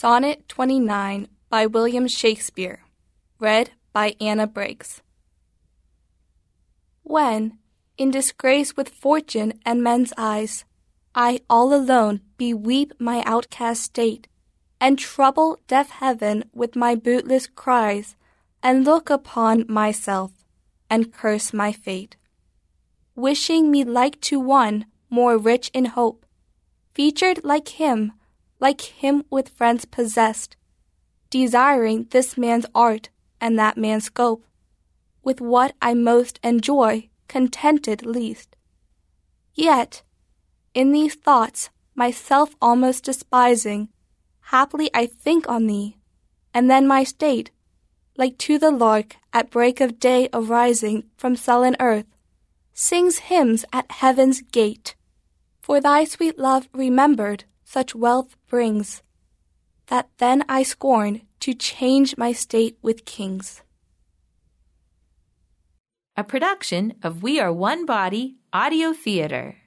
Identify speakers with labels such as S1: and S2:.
S1: Sonnet 29 by William Shakespeare. Read by Anna Briggs. When, in disgrace with fortune and men's eyes, I all alone beweep my outcast state, and trouble deaf heaven with my bootless cries, and look upon myself, and curse my fate. Wishing me like to one more rich in hope, featured like him, like him with friends possessed, desiring this man's art and that man's scope, with what I most enjoy, contented least. Yet, in these thoughts, myself almost despising, haply I think on thee, and then my state, like to the lark at break of day arising from sullen earth, sings hymns at heaven's gate. For thy sweet love remembered such wealth brings, that then I scorn to change my state with kings.
S2: A production of We Are One Body Audio Theater.